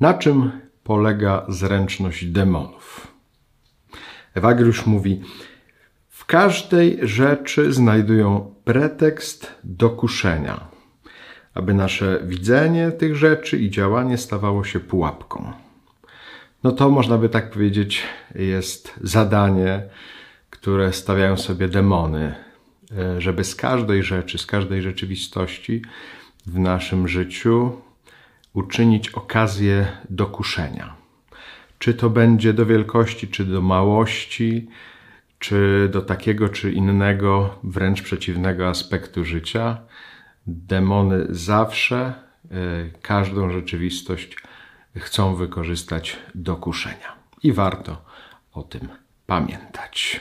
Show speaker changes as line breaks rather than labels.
Na czym polega zręczność demonów? Ewagriusz mówi, w każdej rzeczy znajdują pretekst do kuszenia, aby nasze widzenie tych rzeczy i działanie stawało się pułapką. No to można by tak powiedzieć, jest zadanie, które stawiają sobie demony, e, żeby z każdej rzeczy, z każdej rzeczywistości w naszym życiu uczynić okazję do kuszenia. Czy to będzie do wielkości, czy do małości, czy do takiego, czy innego, wręcz przeciwnego aspektu życia, demony zawsze y, każdą rzeczywistość chcą wykorzystać do kuszenia. I warto o tym pamiętać.